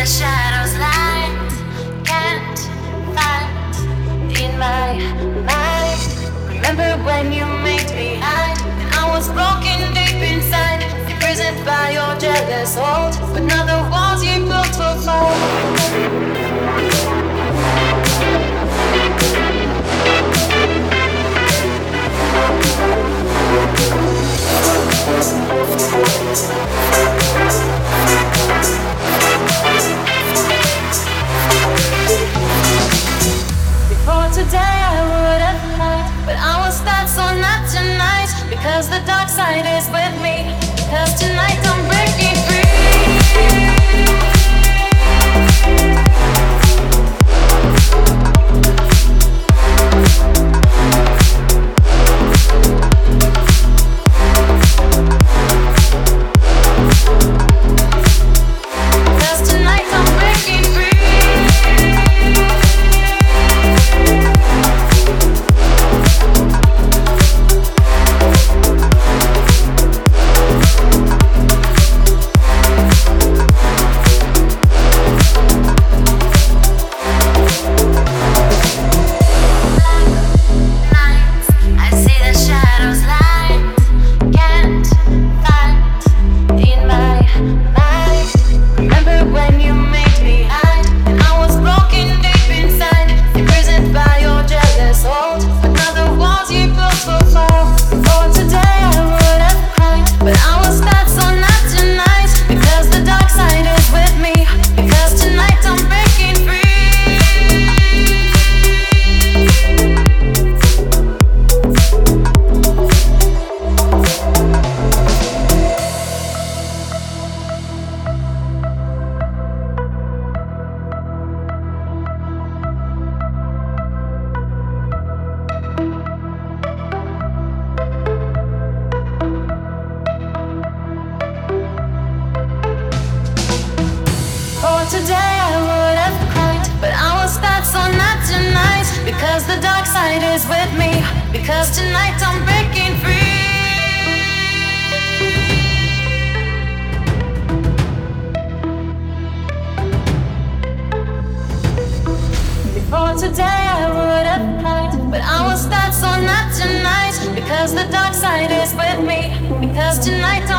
the shadows light can't fight in my mind. Remember when you made me hide? I was broken deep inside, imprisoned by your jealous hold. But now the walls you Because the dark side is with me. Because tonight today I would have cried, but I was that so not tonight. Because the dark side is with me. Because tonight I'm breaking free. Before today I would have cried, but I was that so not tonight. Because the dark side is with me. Because tonight